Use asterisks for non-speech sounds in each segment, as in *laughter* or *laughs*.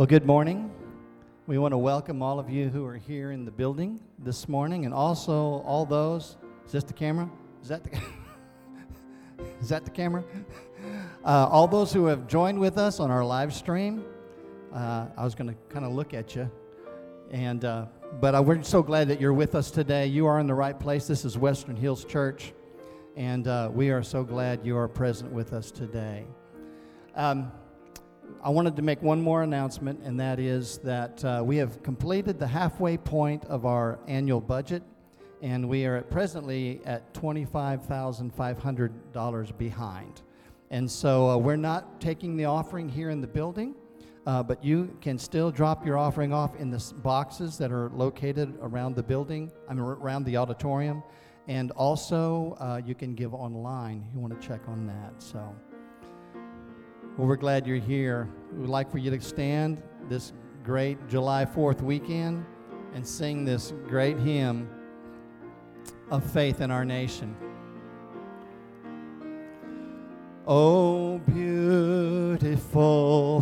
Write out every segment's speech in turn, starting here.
Well, good morning. We want to welcome all of you who are here in the building this morning and also all those. Is this the camera? Is that the, *laughs* is that the camera? Uh, all those who have joined with us on our live stream. Uh, I was going to kind of look at you. And, uh, but we're so glad that you're with us today. You are in the right place. This is Western Hills Church. And uh, we are so glad you are present with us today. Um, I wanted to make one more announcement, and that is that uh, we have completed the halfway point of our annual budget, and we are at presently at $25,500 behind. And so uh, we're not taking the offering here in the building, uh, but you can still drop your offering off in the boxes that are located around the building, I mean, around the auditorium. And also, uh, you can give online. You want to check on that. So. Well, we're glad you're here. We would like for you to stand this great July 4th weekend and sing this great hymn of faith in our nation. Oh, beautiful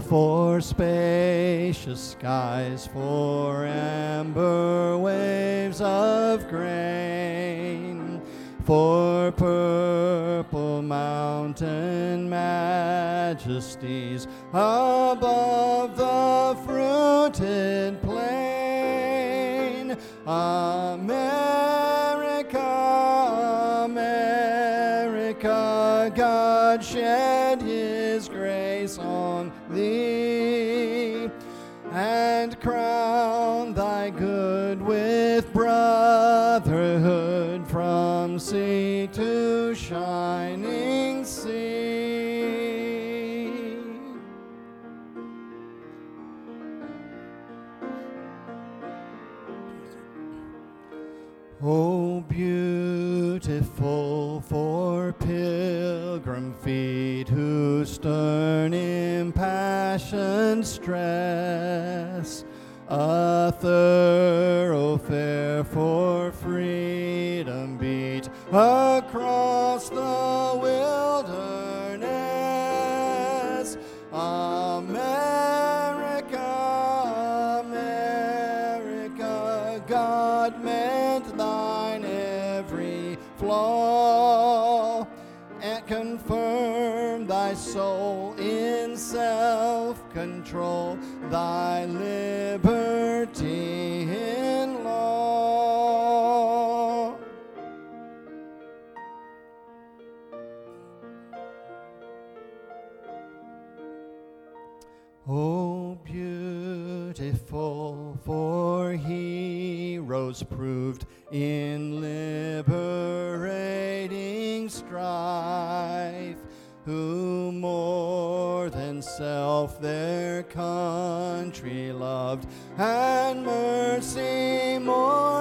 for spacious skies, for amber waves of grain, for purple mountain majesties above the fruited plain. America, shining sea. Oh, beautiful for pilgrim feet whose stern impassioned stress a thoroughfare for freedom beat across control, thy liberty in law. Oh, beautiful for heroes proved in liberating more than self their country loved, and mercy more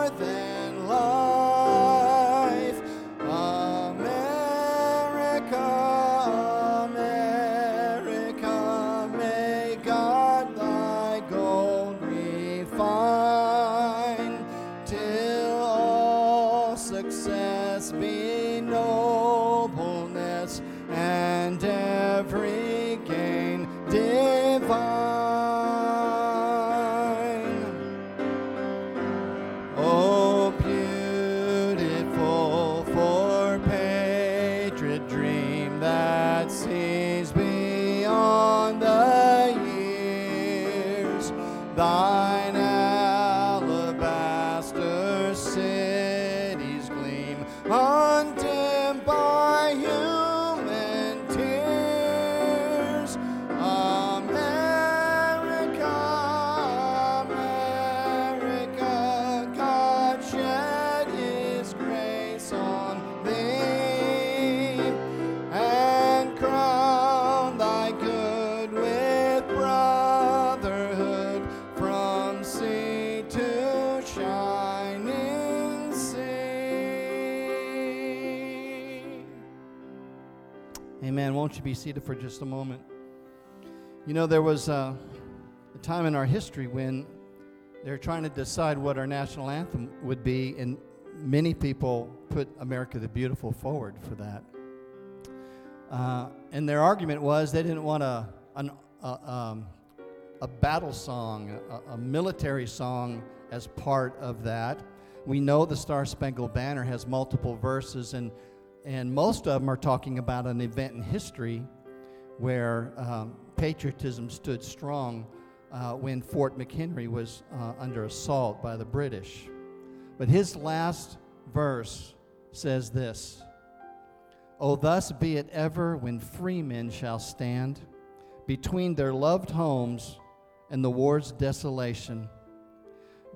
be seated for just a moment? You know, there was uh, a time in our history when they were trying to decide what our national anthem would be, and many people put America the Beautiful forward for that. Uh, and their argument was they didn't want a, an, a, um, a battle song, a, a military song as part of that. We know the Star Spangled Banner has multiple verses, and, and most of them are talking about an event in history where um, patriotism stood strong uh, when Fort McHenry was uh, under assault by the British. But his last verse says this Oh, thus be it ever when free men shall stand between their loved homes and the war's desolation.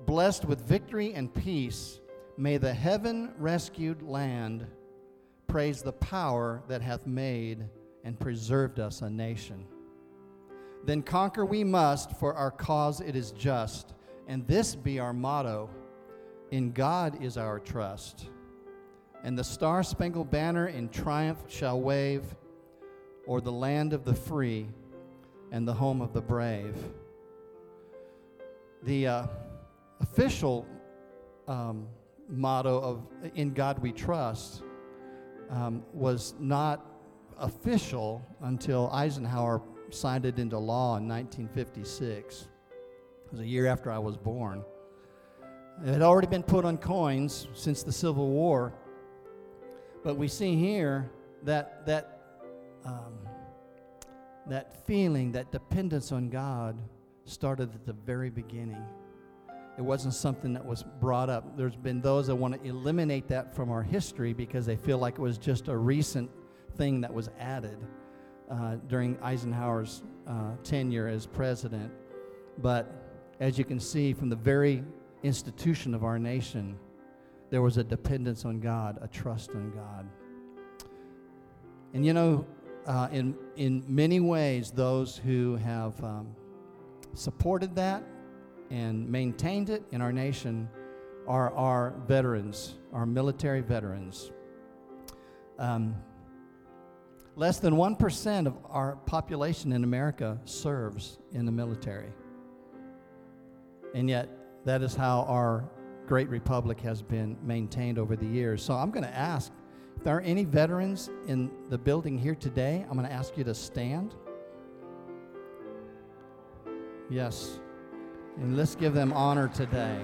Blessed with victory and peace, may the heaven rescued land praise the power that hath made and preserved us a nation. Then conquer we must, for our cause it is just, and this be our motto In God is our trust. And the star spangled banner in triumph shall wave o'er the land of the free and the home of the brave. The uh, official um, motto of In God We Trust um, was not official until Eisenhower signed it into law in 1956. It was a year after I was born. It had already been put on coins since the Civil War, but we see here that that um, that feeling, that dependence on God, started at the very beginning. It wasn't something that was brought up. There's been those that want to eliminate that from our history because they feel like it was just a recent thing that was added uh, during Eisenhower's uh, tenure as president. But as you can see from the very institution of our nation, there was a dependence on God, a trust in God. And you know, uh, in, in many ways, those who have um, supported that and maintained it in our nation are our veterans, our military veterans. Um, less than 1% of our population in America serves in the military. And yet, that is how our great republic has been maintained over the years. So I'm going to ask if there are any veterans in the building here today, I'm going to ask you to stand. Yes. And let's give them honor today.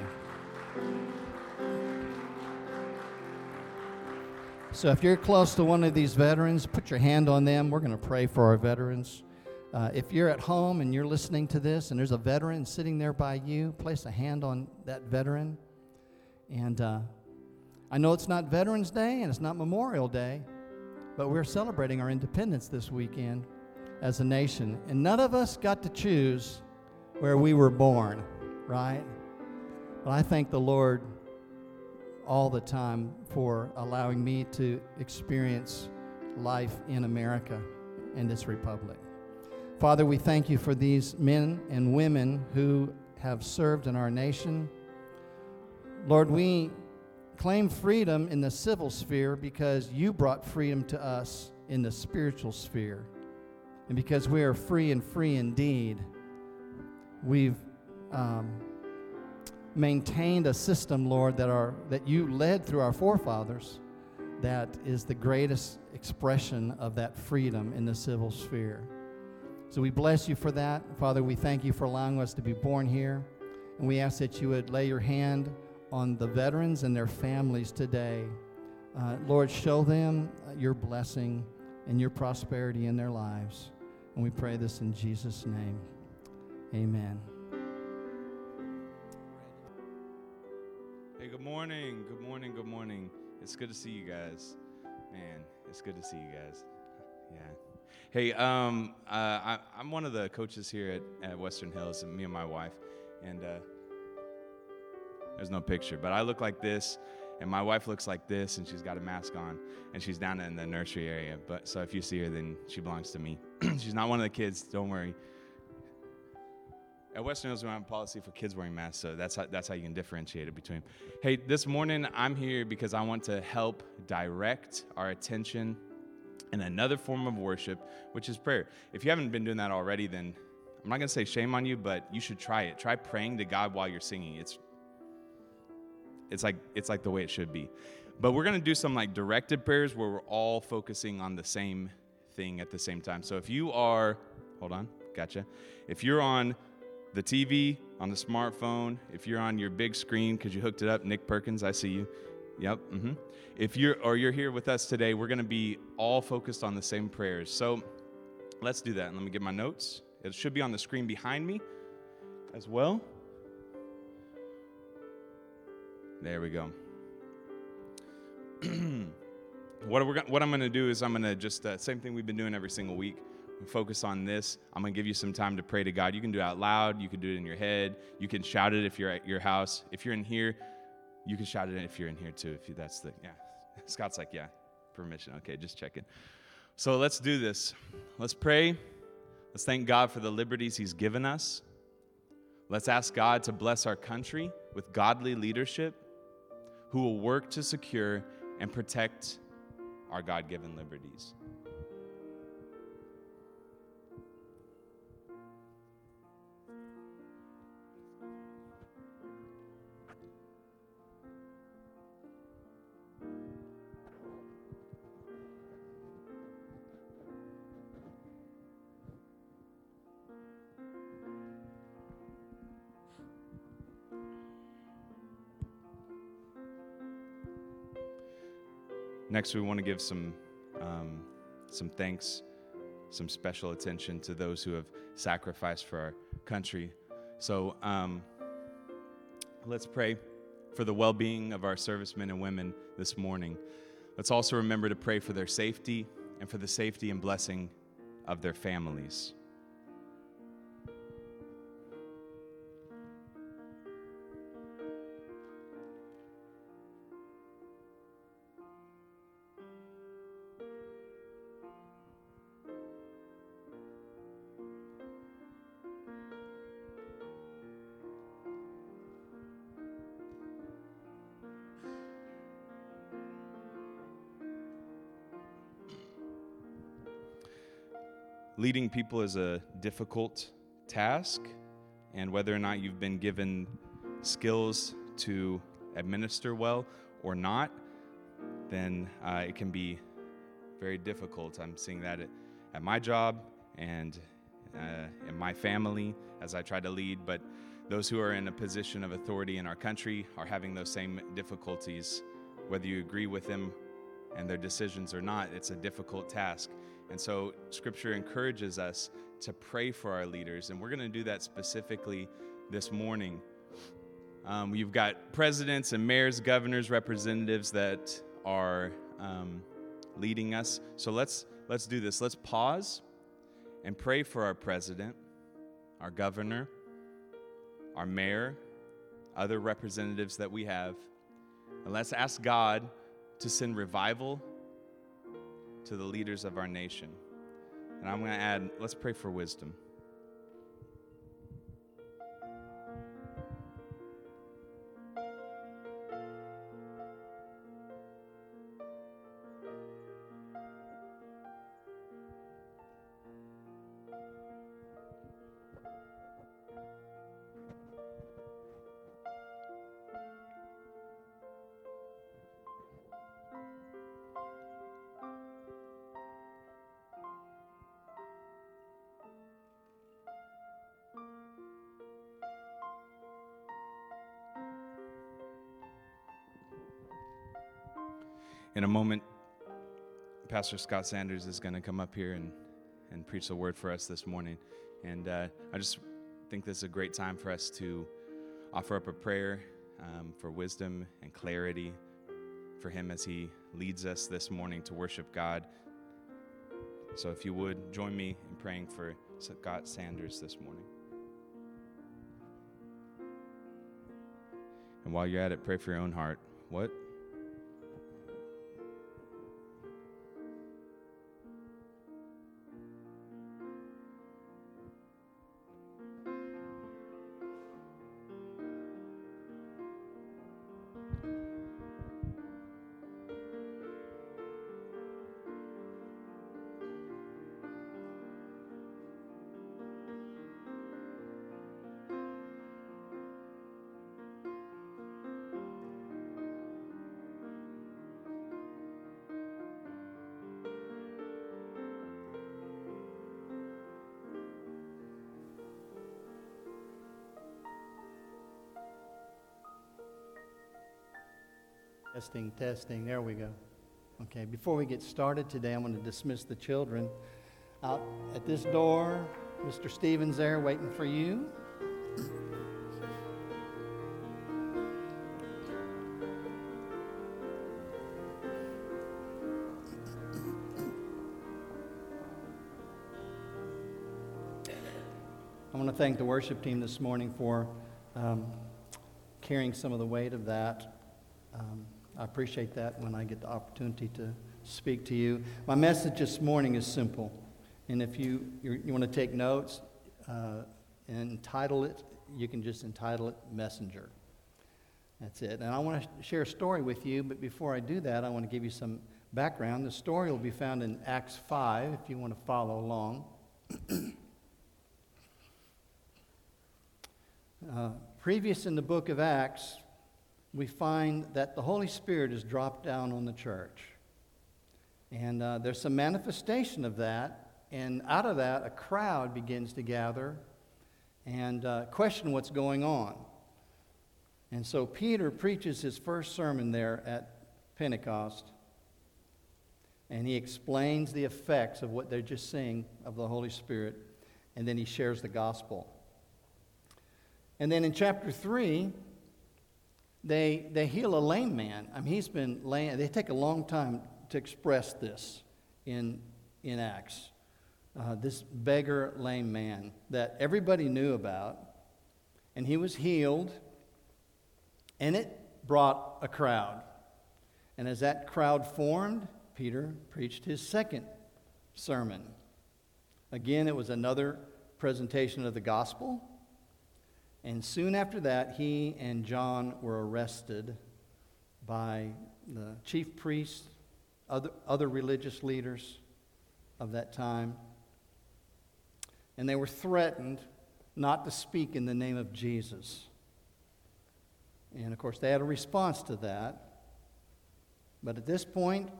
So if you're close to one of these veterans, put your hand on them. We're going to pray for our veterans. Uh, if you're at home and you're listening to this and there's a veteran sitting there by you, place a hand on that veteran. And uh, I know it's not Veterans Day and it's not Memorial Day, but we're celebrating our independence this weekend as a nation. And none of us got to choose where we were born, right? But I thank the Lord all the time for allowing me to experience life in America and this republic. Father, we thank you for these men and women who have served in our nation. Lord, we claim freedom in the civil sphere because you brought freedom to us in the spiritual sphere. And because we are free and free indeed, we've um, maintained a system, Lord, that, are, that you led through our forefathers that is the greatest expression of that freedom in the civil sphere. So we bless you for that. Father, we thank you for allowing us to be born here. And we ask that you would lay your hand on the veterans and their families today. Uh, Lord, show them your blessing and your prosperity in their lives. And we pray this in Jesus' name. Amen. Hey, good morning. Good morning. Good morning. It's good to see you guys. Man, it's good to see you guys. Yeah. Hey, um, uh, I, am one of the coaches here at, at Western Hills, and me and my wife. And uh, there's no picture, but I look like this, and my wife looks like this, and she's got a mask on, and she's down in the nursery area. But so if you see her, then she belongs to me. *clears throat* she's not one of the kids. Don't worry. At Western Hills, we have a policy for kids wearing masks, so that's how, that's how you can differentiate it between. Hey, this morning I'm here because I want to help direct our attention in another form of worship, which is prayer. If you haven't been doing that already, then I'm not going to say shame on you, but you should try it. Try praying to God while you're singing. It's it's like it's like the way it should be. But we're gonna do some like directed prayers where we're all focusing on the same thing at the same time. So if you are, hold on, gotcha. If you're on the TV, on the smartphone, if you're on your big screen because you hooked it up, Nick Perkins, I see you. Yep. Mm-hmm. If you're or you're here with us today, we're going to be all focused on the same prayers. So let's do that. And Let me get my notes. It should be on the screen behind me as well. There we go. *clears throat* what, we're, what I'm going to do is I'm going to just, uh, same thing we've been doing every single week, focus on this. I'm going to give you some time to pray to God. You can do it out loud, you can do it in your head, you can shout it if you're at your house. If you're in here, you can shout it if you're in here too, if you, that's the, yeah. *laughs* Scott's like, yeah, permission. Okay, just checking. So let's do this. Let's pray. Let's thank God for the liberties He's given us. Let's ask God to bless our country with godly leadership who will work to secure and protect our God given liberties. Next, we want to give some, um, some thanks, some special attention to those who have sacrificed for our country. So um, let's pray for the well being of our servicemen and women this morning. Let's also remember to pray for their safety and for the safety and blessing of their families. Leading people is a difficult task, and whether or not you've been given skills to administer well or not, then uh, it can be very difficult. I'm seeing that at, at my job and uh, in my family as I try to lead, but those who are in a position of authority in our country are having those same difficulties. Whether you agree with them and their decisions or not, it's a difficult task. And so scripture encourages us to pray for our leaders, and we're going to do that specifically this morning. Um, you've got presidents and mayors, governors, representatives that are um, leading us. So let's let's do this. Let's pause and pray for our president, our governor, our mayor, other representatives that we have, and let's ask God to send revival to the leaders of our nation. And I'm going to add, let's pray for wisdom. Moment, Pastor Scott Sanders is going to come up here and, and preach the word for us this morning. And uh, I just think this is a great time for us to offer up a prayer um, for wisdom and clarity for him as he leads us this morning to worship God. So if you would join me in praying for Scott Sanders this morning. And while you're at it, pray for your own heart. What? Testing, testing. There we go. Okay, before we get started today, I'm going to dismiss the children. Out at this door, Mr. Stevens there waiting for you. I want to thank the worship team this morning for um, carrying some of the weight of that. Um, I appreciate that when I get the opportunity to speak to you. My message this morning is simple. And if you, you want to take notes uh, and entitle it, you can just entitle it Messenger. That's it. And I want to share a story with you, but before I do that, I want to give you some background. The story will be found in Acts 5 if you want to follow along. *clears throat* uh, previous in the book of Acts, we find that the Holy Spirit is dropped down on the church. And uh, there's some manifestation of that. And out of that, a crowd begins to gather and uh, question what's going on. And so Peter preaches his first sermon there at Pentecost. And he explains the effects of what they're just seeing of the Holy Spirit. And then he shares the gospel. And then in chapter 3, they, they heal a lame man. I mean, he's been lame. They take a long time to express this in, in Acts. Uh, this beggar lame man that everybody knew about, and he was healed, and it brought a crowd. And as that crowd formed, Peter preached his second sermon. Again, it was another presentation of the gospel. And soon after that, he and John were arrested by the chief priests, other, other religious leaders of that time. And they were threatened not to speak in the name of Jesus. And of course, they had a response to that. But at this point,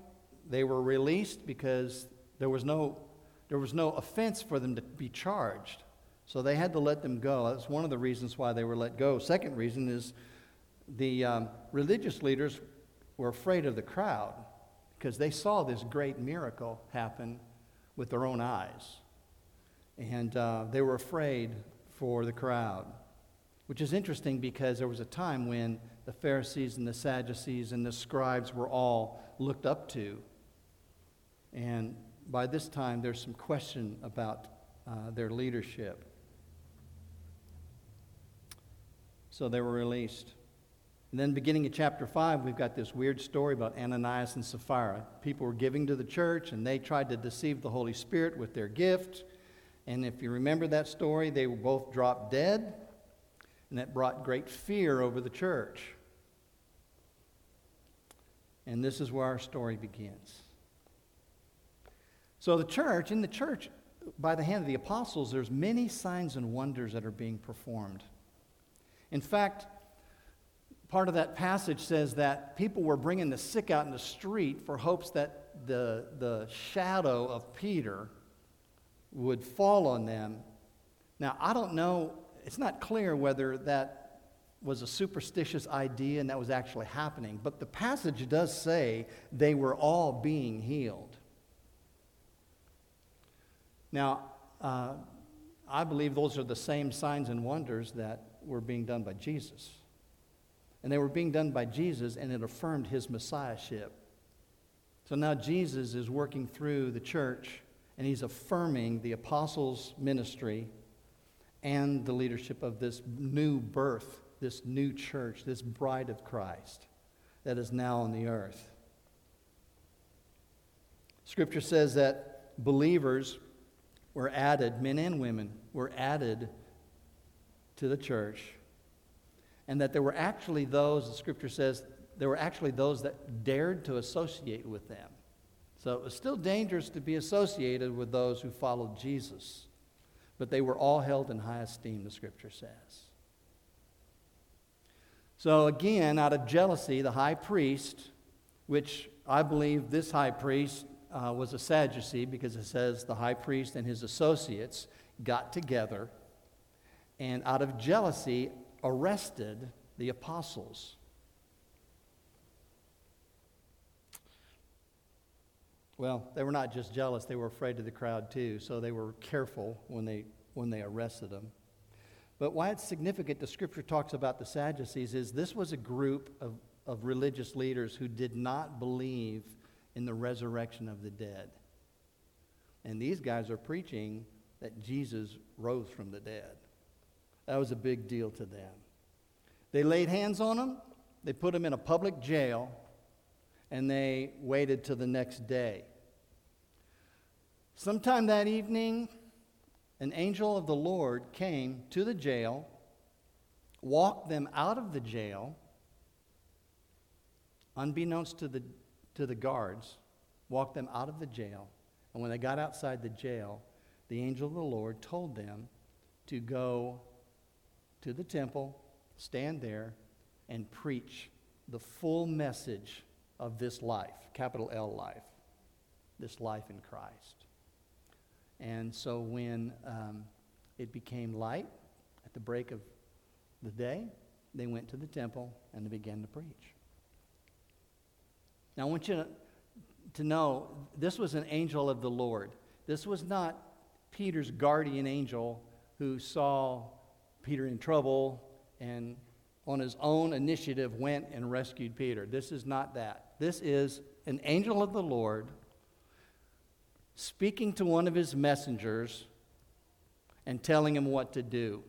they were released because there was no, there was no offense for them to be charged. So they had to let them go. That's one of the reasons why they were let go. Second reason is the um, religious leaders were afraid of the crowd because they saw this great miracle happen with their own eyes. And uh, they were afraid for the crowd, which is interesting because there was a time when the Pharisees and the Sadducees and the scribes were all looked up to. And by this time, there's some question about uh, their leadership. So they were released. And then, beginning in chapter 5, we've got this weird story about Ananias and Sapphira. People were giving to the church, and they tried to deceive the Holy Spirit with their gift. And if you remember that story, they were both dropped dead, and that brought great fear over the church. And this is where our story begins. So, the church, in the church, by the hand of the apostles, there's many signs and wonders that are being performed. In fact, part of that passage says that people were bringing the sick out in the street for hopes that the, the shadow of Peter would fall on them. Now, I don't know, it's not clear whether that was a superstitious idea and that was actually happening, but the passage does say they were all being healed. Now, uh, I believe those are the same signs and wonders that were being done by Jesus. And they were being done by Jesus, and it affirmed his messiahship. So now Jesus is working through the church, and he's affirming the apostles' ministry and the leadership of this new birth, this new church, this bride of Christ that is now on the earth. Scripture says that believers were added, men and women were added to the church, and that there were actually those, the scripture says, there were actually those that dared to associate with them. So it was still dangerous to be associated with those who followed Jesus, but they were all held in high esteem, the scripture says. So again, out of jealousy, the high priest, which I believe this high priest uh, was a Sadducee because it says the high priest and his associates got together and out of jealousy arrested the apostles. well, they were not just jealous, they were afraid of the crowd too, so they were careful when they, when they arrested them. But why it's significant the scripture talks about the Sadducees is this was a group of, of religious leaders who did not believe in the resurrection of the dead. And these guys are preaching that Jesus rose from the dead. That was a big deal to them. They laid hands on him, they put him in a public jail, and they waited till the next day. Sometime that evening, an angel of the Lord came to the jail, walked them out of the jail, unbeknownst to the, to the guards, walked them out of the jail. And when they got outside the jail, the angel of the Lord told them to go to the temple, stand there, and preach the full message of this life, capital L life, this life in Christ. And so when um, it became light at the break of the day, they went to the temple and they began to preach. Now, I want you to, to know this was an angel of the Lord. This was not Peter's guardian angel who saw Peter in trouble and on his own initiative went and rescued Peter. This is not that. This is an angel of the Lord speaking to one of his messengers and telling him what to do.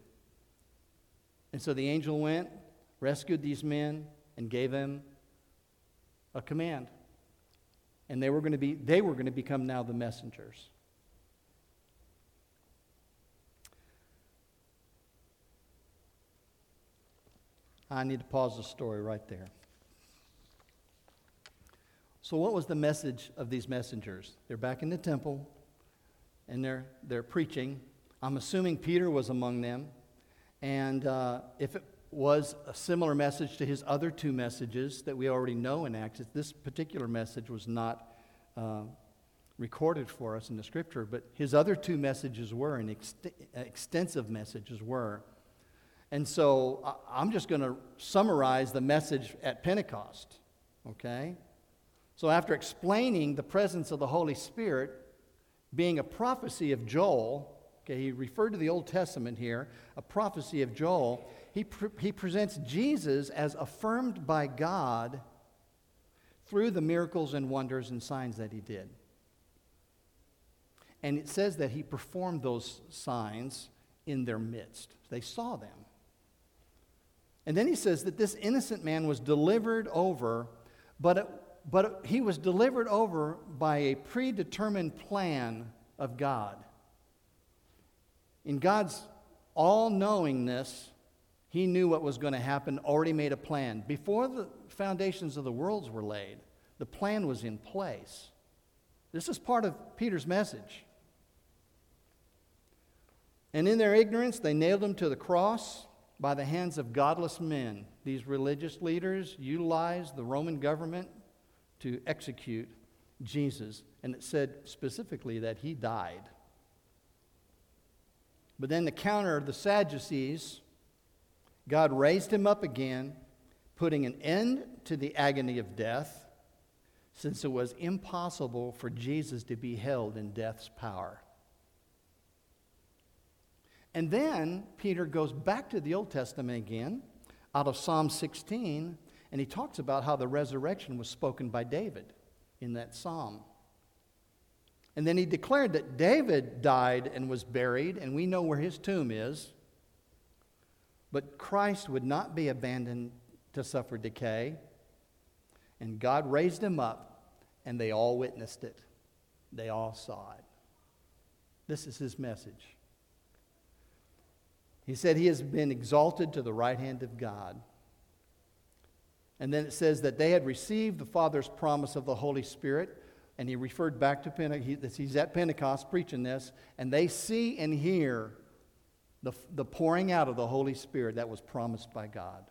And so the angel went, rescued these men, and gave them a command. And they were going to be they were going to become now the messengers. I need to pause the story right there. So, what was the message of these messengers? They're back in the temple and they're, they're preaching. I'm assuming Peter was among them. And uh, if it was a similar message to his other two messages that we already know in Acts, this particular message was not uh, recorded for us in the scripture, but his other two messages were, and ext- extensive messages were. And so I'm just going to summarize the message at Pentecost, okay? So after explaining the presence of the Holy Spirit being a prophecy of Joel, okay, he referred to the Old Testament here, a prophecy of Joel, he, pre- he presents Jesus as affirmed by God through the miracles and wonders and signs that he did. And it says that he performed those signs in their midst. They saw them. And then he says that this innocent man was delivered over, but, it, but it, he was delivered over by a predetermined plan of God. In God's all knowingness, he knew what was going to happen, already made a plan. Before the foundations of the worlds were laid, the plan was in place. This is part of Peter's message. And in their ignorance, they nailed him to the cross by the hands of godless men. These religious leaders utilized the Roman government to execute Jesus, and it said specifically that he died. But then the counter the Sadducees, God raised him up again, putting an end to the agony of death, since it was impossible for Jesus to be held in death's power. And then Peter goes back to the Old Testament again, out of Psalm 16, and he talks about how the resurrection was spoken by David in that psalm. And then he declared that David died and was buried, and we know where his tomb is. But Christ would not be abandoned to suffer decay. And God raised him up, and they all witnessed it. They all saw it. This is his message. He said he has been exalted to the right hand of God. And then it says that they had received the Father's promise of the Holy Spirit. And he referred back to Pentecost. He's at Pentecost preaching this. And they see and hear the, the pouring out of the Holy Spirit that was promised by God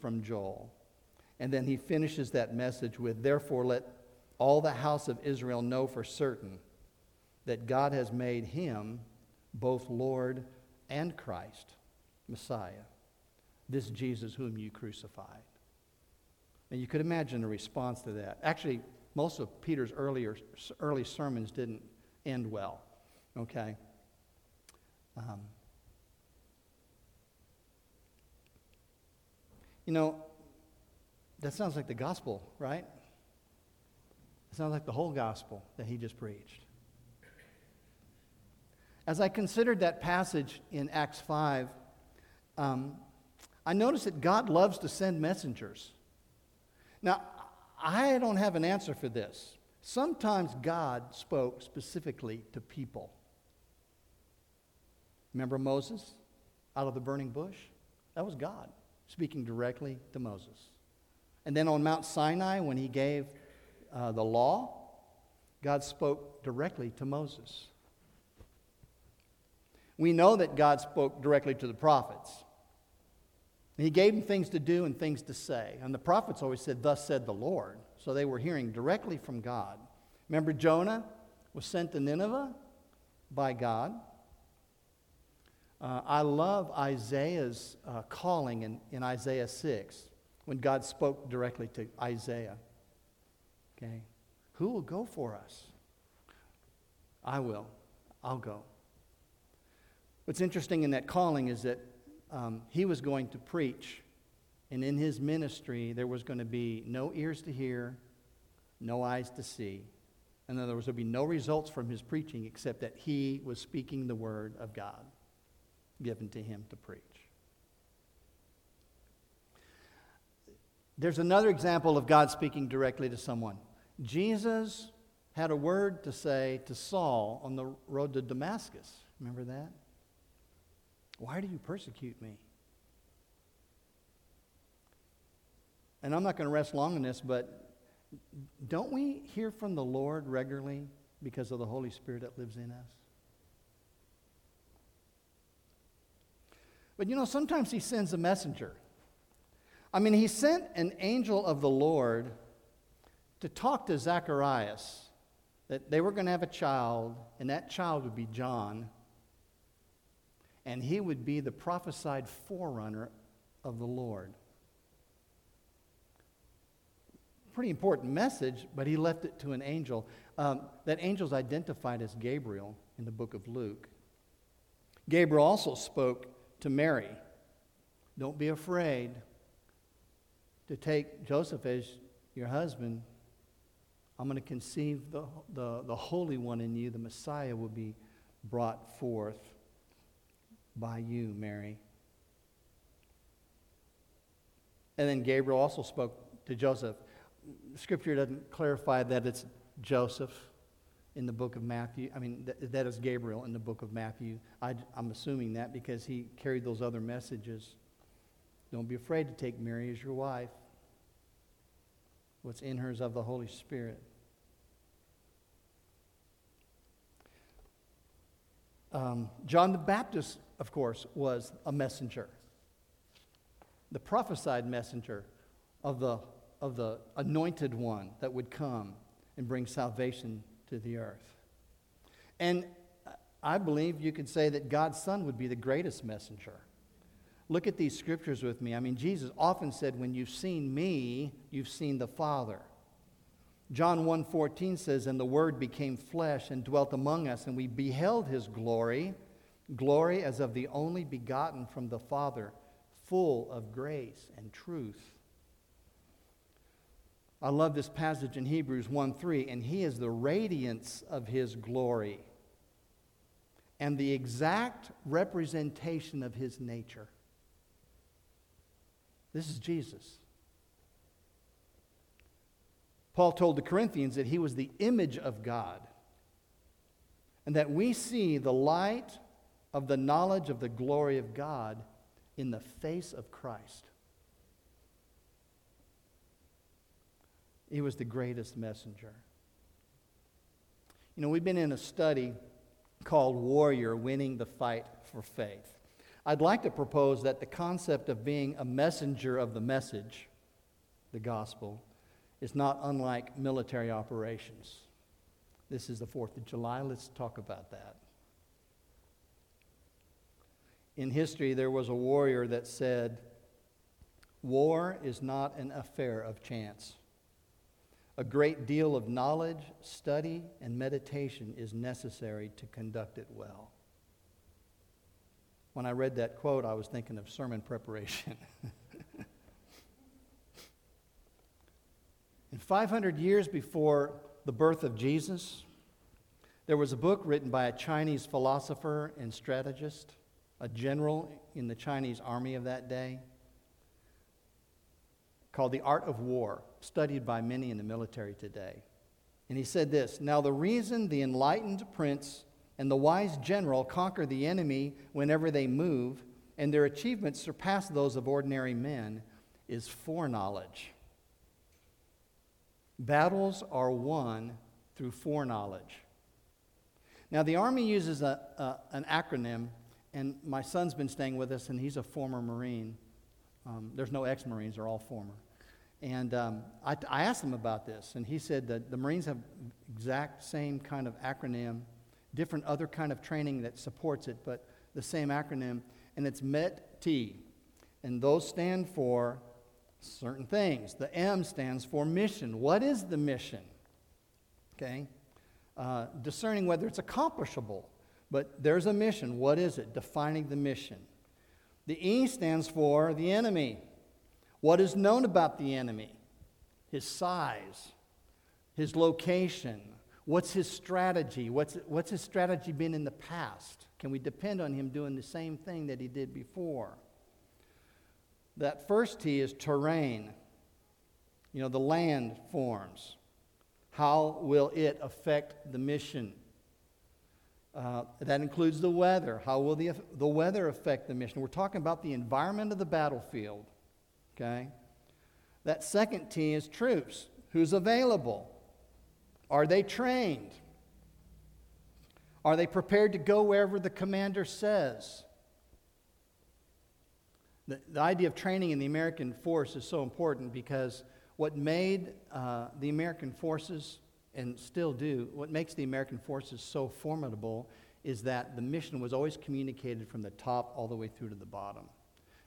from Joel. And then he finishes that message with, Therefore, let all the house of Israel know for certain that God has made him both Lord and Christ, Messiah, this Jesus whom you crucified. And you could imagine a response to that. Actually, Most of Peter's earlier, early sermons didn't end well. Okay? Um, you know, that sounds like the gospel, right? It sounds like the whole gospel that he just preached. As I considered that passage in Acts 5, um, I noticed that God loves to send messengers. Now, I don't have an answer for this. Sometimes God spoke specifically to people. Remember Moses out of the burning bush? That was God speaking directly to Moses. And then on Mount Sinai, when he gave uh, the law, God spoke directly to Moses. We know that God spoke directly to the prophets. He gave them things to do and things to say. And the prophets always said, Thus said the Lord. So they were hearing directly from God. Remember, Jonah was sent to Nineveh by God. Uh, I love Isaiah's uh, calling in, in Isaiah 6 when God spoke directly to Isaiah. Okay? Who will go for us? I will. I'll go. What's interesting in that calling is that um, he was going to preach, and in his ministry, there was going to be no ears to hear, no eyes to see. In other words, there would be no results from his preaching except that he was speaking the word of God given to him to preach. There's another example of God speaking directly to someone. Jesus had a word to say to Saul on the road to Damascus. Remember that? Why do you persecute me? And I'm not going to rest long on this, but don't we hear from the Lord regularly because of the Holy Spirit that lives in us? But you know, sometimes He sends a messenger. I mean, He sent an angel of the Lord to talk to Zacharias that they were going to have a child, and that child would be John and he would be the prophesied forerunner of the Lord. Pretty important message, but he left it to an angel. Um, that angel's identified as Gabriel in the book of Luke. Gabriel also spoke to Mary. Don't be afraid to take Joseph as your husband. I'm going to conceive the, the, the Holy One in you. The Messiah will be brought forth by you, Mary. And then Gabriel also spoke to Joseph. Scripture doesn't clarify that it's Joseph in the book of Matthew. I mean, th- that is Gabriel in the book of Matthew. I, I'm assuming that because he carried those other messages. Don't be afraid to take Mary as your wife. What's in her is of the Holy Spirit. Um, John the Baptist of course, was a messenger, the prophesied messenger of the, of the anointed one that would come and bring salvation to the earth. And I believe you could say that God's Son would be the greatest messenger. Look at these scriptures with me. I mean, Jesus often said, When you've seen me, you've seen the Father. John 1:14 says, And the Word became flesh and dwelt among us, and we beheld his glory glory as of the only begotten from the Father, full of grace and truth. I love this passage in Hebrews 1 3, and he is the radiance of his glory and the exact representation of his nature. This is Jesus. Paul told the Corinthians that he was the image of God and that we see the light of the knowledge of the glory of God in the face of Christ. He was the greatest messenger. You know, we've been in a study called Warrior Winning the Fight for Faith. I'd like to propose that the concept of being a messenger of the message, the gospel, is not unlike military operations. This is the 4th of July. Let's talk about that in history, there was a warrior that said, War is not an affair of chance. A great deal of knowledge, study, and meditation is necessary to conduct it well. When I read that quote, I was thinking of sermon preparation. *laughs* In 500 years before the birth of Jesus, there was a book written by a Chinese philosopher and strategist, a general in the Chinese army of that day, called The Art of War, studied by many in the military today. And he said this Now, the reason the enlightened prince and the wise general conquer the enemy whenever they move, and their achievements surpass those of ordinary men, is foreknowledge. Battles are won through foreknowledge. Now, the Army uses a, a, an acronym, and my son's been staying with us, and he's a former Marine. Um, there's no ex Marines, they're all former. And um, I, I, asked him about this, and he said that the Marines have exact same kind of acronym, different other kind of training that supports it, but the same acronym, and it's MET-T. And those stand for certain things. The M stands for mission. What is the mission? Okay? Uh, discerning whether it's accomplishable. But there's a mission. What is it? Defining the mission. The E stands for the enemy. What is known about the enemy? His size, his location. What's his strategy? What's, what's his strategy been in the past? Can we depend on him doing the same thing that he did before? That first T is terrain. You know, the land forms. How will it affect the mission? Uh, that includes the weather. How will the, the weather affect the mission? We're talking about the environment of the battlefield. Okay? That second T is troops. Who's available? Are they trained? Are they prepared to go wherever the commander says? The, the idea of training in the American force is so important because what made uh, the American forces, and still do, what makes the American forces so formidable is that the mission was always communicated from the top all the way through to the bottom.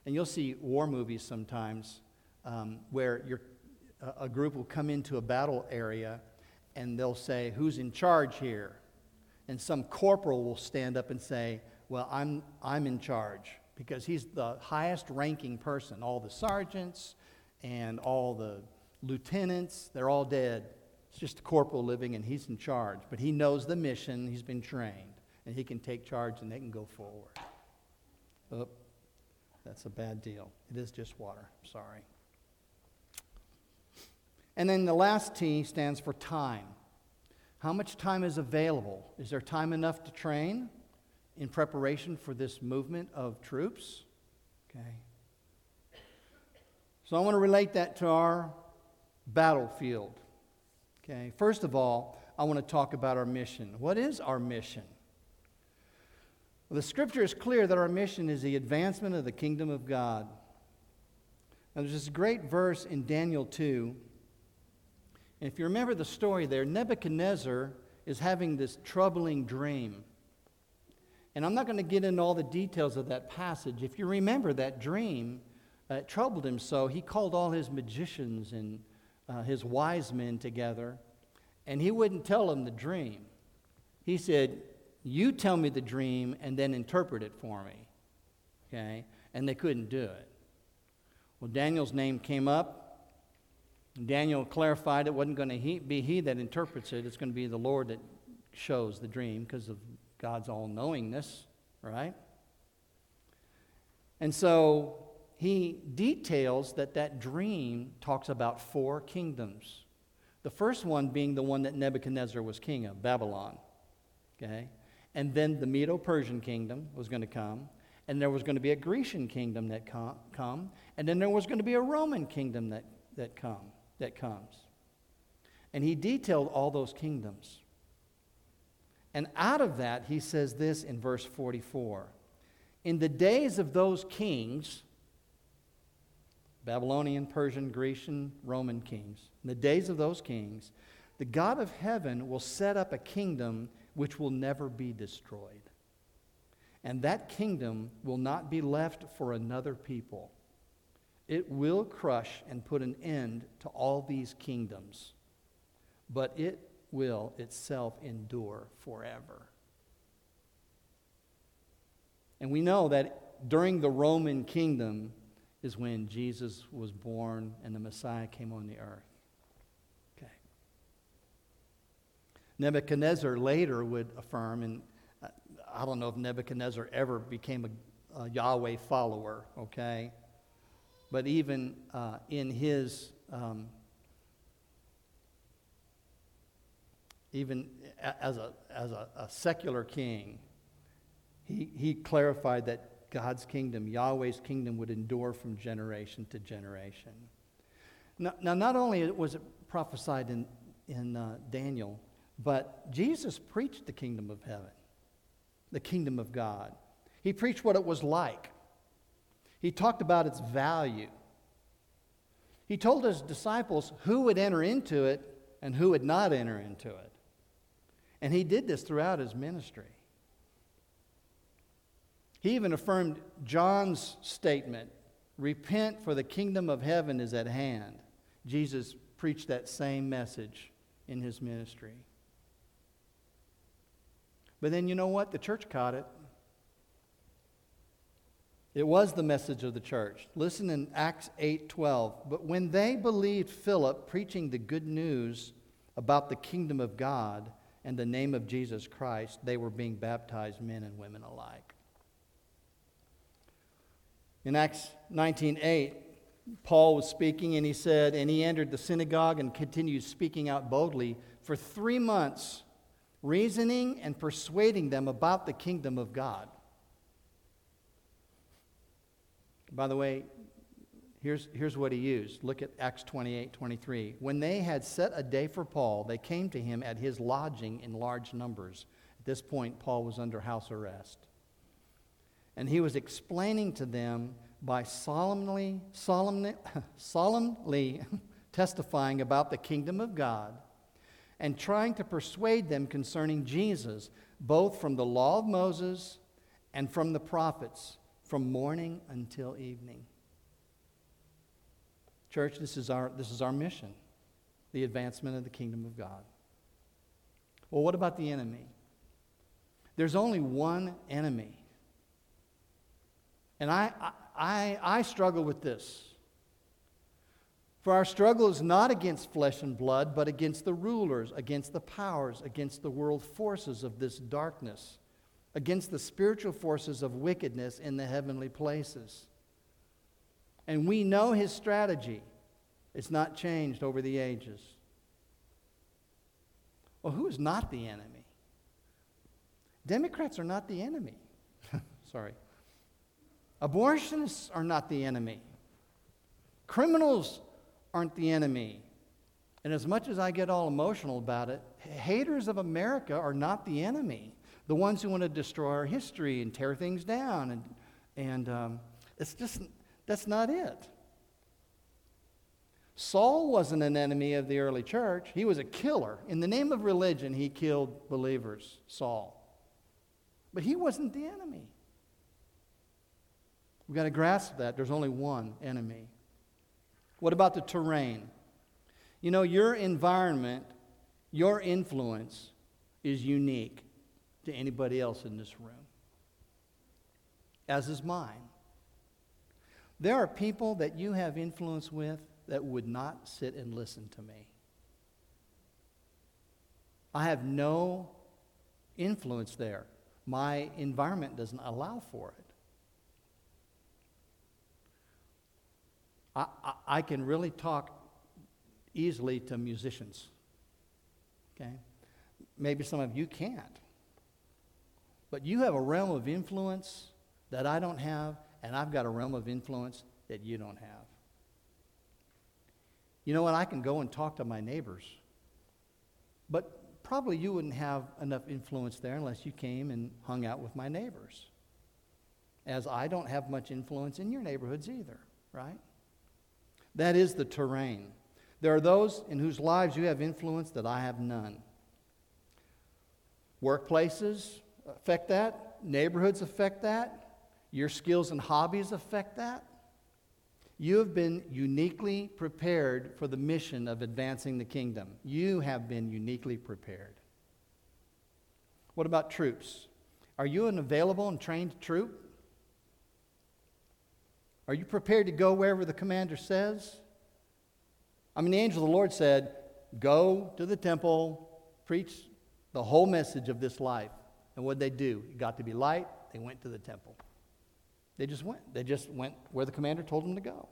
And you'll see war movies sometimes um, where a group will come into a battle area and they'll say, Who's in charge here? And some corporal will stand up and say, Well, I'm, I'm in charge because he's the highest ranking person. All the sergeants and all the lieutenants, they're all dead. It's just a corporal living and he's in charge. But he knows the mission, he's been trained, and he can take charge and they can go forward. Oh, that's a bad deal. It is just water. Sorry. And then the last T stands for time. How much time is available? Is there time enough to train? in preparation for this movement of troops. Okay. So I want to relate that to our battlefield. Okay. First of all, I want to talk about our mission. What is our mission? Well, the scripture is clear that our mission is the advancement of the kingdom of God. Now, there's this great verse in Daniel 2. And if you remember the story there, Nebuchadnezzar is having this troubling dream. And I'm not going to get into all the details of that passage. If you remember that dream, uh, it troubled him so he called all his magicians and uh, his wise men together, and he wouldn't tell them the dream. He said, You tell me the dream and then interpret it for me. Okay? And they couldn't do it. Well, Daniel's name came up. Daniel clarified it wasn't going to be he that interprets it, it's going to be the Lord that shows the dream because of God's all knowingness, right? And so he details that that dream talks about four kingdoms. The first one being the one that Nebuchadnezzar was king of, Babylon. Okay? And then the Medo Persian kingdom was going to come. And there was going to be a Grecian kingdom that com- come. And then there was going to be a Roman kingdom that, that, come, that comes. And he detailed all those kingdoms. And out of that, he says this in verse 44 In the days of those kings, Babylonian, Persian, Grecian, Roman kings, in the days of those kings, the God of heaven will set up a kingdom which will never be destroyed. And that kingdom will not be left for another people. It will crush and put an end to all these kingdoms. but it will itself endure forever. And we know that during the Roman kingdom is when Jesus was born and the Messiah came on the earth. Okay. Nebuchadnezzar later would affirm, and I don't know if Nebuchadnezzar ever became a, a Yahweh follower, okay? But even uh, in his, um, even as a, as a, a secular king, he, he clarified that God's kingdom, Yahweh's kingdom, would endure from generation to generation. Now, now not only was it prophesied in, in uh, Daniel, but Jesus preached the kingdom of heaven, the kingdom of God. He preached what it was like. He talked about its value. He told his disciples who would enter into it and who would not enter into it. And he did this throughout his ministry. He even affirmed John's statement repent, for the kingdom of heaven is at hand. Jesus preached that same message in his ministry. But then you know what? The church caught it. It was the message of the church. Listen in Acts 8:12. But when they believed Philip preaching the good news about the kingdom of God and the name of Jesus Christ, they were being baptized men and women alike. In Acts 19:8, Paul was speaking and he said, and he entered the synagogue and continued speaking out boldly for 3 months, reasoning and persuading them about the kingdom of God. By the way, here's, here's what he used. Look at Acts 28 23. When they had set a day for Paul, they came to him at his lodging in large numbers. At this point, Paul was under house arrest. And he was explaining to them by solemnly, solemnly, *laughs* solemnly *laughs* testifying about the kingdom of God and trying to persuade them concerning Jesus, both from the law of Moses and from the prophets from morning until evening. Church, this is our, this is our mission the advancement of the kingdom of God. Well, what about the enemy? There's only one enemy. And I, I, I struggle with this. For our struggle is not against flesh and blood, but against the rulers, against the powers, against the world forces of this darkness against the spiritual forces of wickedness in the heavenly places. And we know his strategy. It's not changed over the ages. Well, who is not the enemy? Democrats are not the enemy. *laughs* Sorry. Abortionists are not the enemy. Criminals aren't the enemy. And as much as I get all emotional about it, haters of America are not the enemy the ones who want to destroy our history and tear things down. And, and um, it's just, that's not it. Saul wasn't an enemy of the early church, he was a killer. In the name of religion, he killed believers, Saul. But he wasn't the enemy. We've got to grasp that. There's only one enemy. What about the terrain? You know, your environment, your influence is unique to anybody else in this room, as is mine. There are people that you have influence with that would not sit and listen to me. I have no influence there. My environment doesn't allow for it. I, I, can really talk easily to musicians. Okay? Maybe some of you can't. But you have a realm of influence that I don't have, and I've got a realm of influence that you don't have. You know what? I can go and talk to my neighbors, but probably you wouldn't have enough influence there unless you came and hung out with my neighbors. As I don't have much influence in your neighborhoods either, right? That is the terrain. There are those in whose lives you have influence that I have none. Workplaces, affect that. Neighborhoods affect that. Your skills and hobbies affect that. You have been uniquely prepared for the mission of advancing the kingdom. You have been uniquely prepared. What about troops? Are you an available and trained troop? Are you prepared to go wherever the commander says? I mean, the angel of the Lord said, Go to the temple, preach the whole message of this life. And what did they do? It got to be light, they went to the temple. They just went. They just went where the commander told them to go.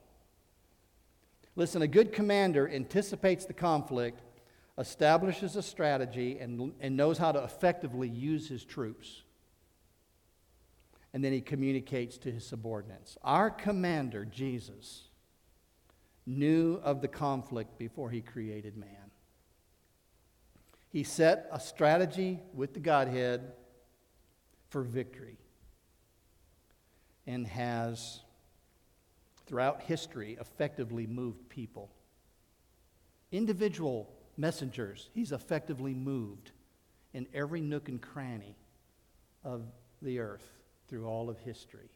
Listen, a good commander anticipates the conflict, establishes a strategy, and, and knows how to effectively use his troops. And then he communicates to his subordinates. Our commander, Jesus, knew of the conflict before he created man. He set a strategy with the Godhead for victory and has, throughout history, effectively moved people. Individual messengers, he's effectively moved in every nook and cranny of the earth through all of history.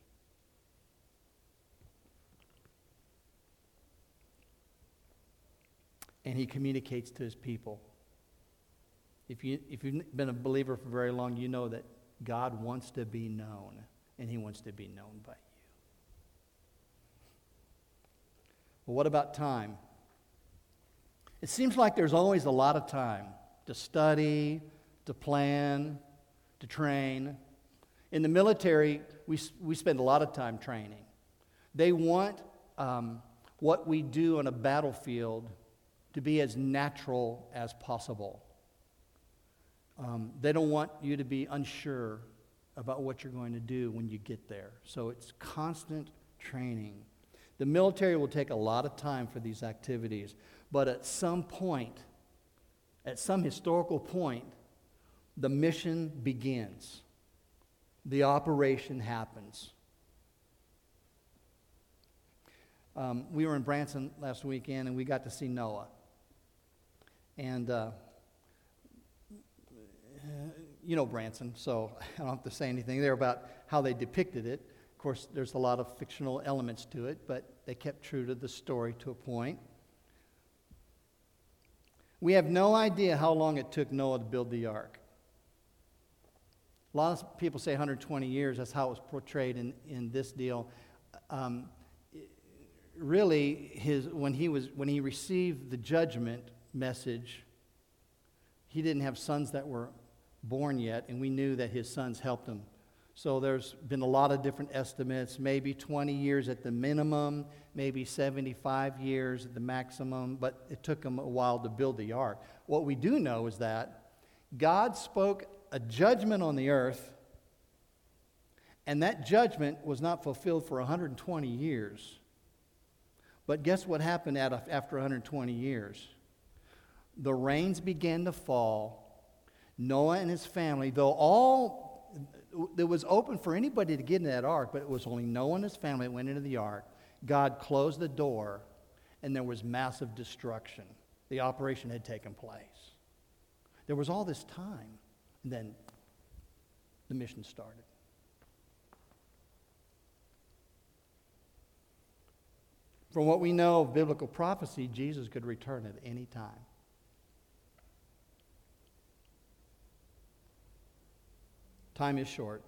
And he communicates to his people. If, you, if you've been a believer for very long, you know that God wants to be known, and he wants to be known by you. Well, what about time? It seems like there's always a lot of time to study, to plan, to train. In the military, we, we spend a lot of time training. They want um, what we do on a battlefield to be as natural as possible. Um, they don't want you to be unsure about what you're going to do when you get there. So it's constant training. The military will take a lot of time for these activities, but at some point, at some historical point, the mission begins. The operation happens. Um, we were in Branson last weekend and we got to see Noah. And uh, you know Branson, so *laughs* I don't have to say anything there about how they depicted it. Of course, there's a lot of fictional elements to it, but they kept true to the story to a point. We have no idea how long it took Noah to build the ark. A lot of people say 120 years. That's how it was portrayed in, in this deal. Um, really, his, when, he was, when he received the judgment message, he didn't have sons that were born yet, and we knew that his sons helped him. So there's been a lot of different estimates, maybe 20 years at the minimum, maybe 75 years at the maximum, but it took him a while to build the ark. What we do know is that God spoke a judgment on the earth, and that judgment was not fulfilled for 120 years. But guess what happened after 120 years? The rains began to fall Noah and his family, though all it was open for anybody to get in that ark, but it was only Noah and his family that went into the ark. God closed the door, and there was massive destruction. The operation had taken place. There was all this time, and then the mission started. From what we know of biblical prophecy, Jesus could return at any time. Time is short.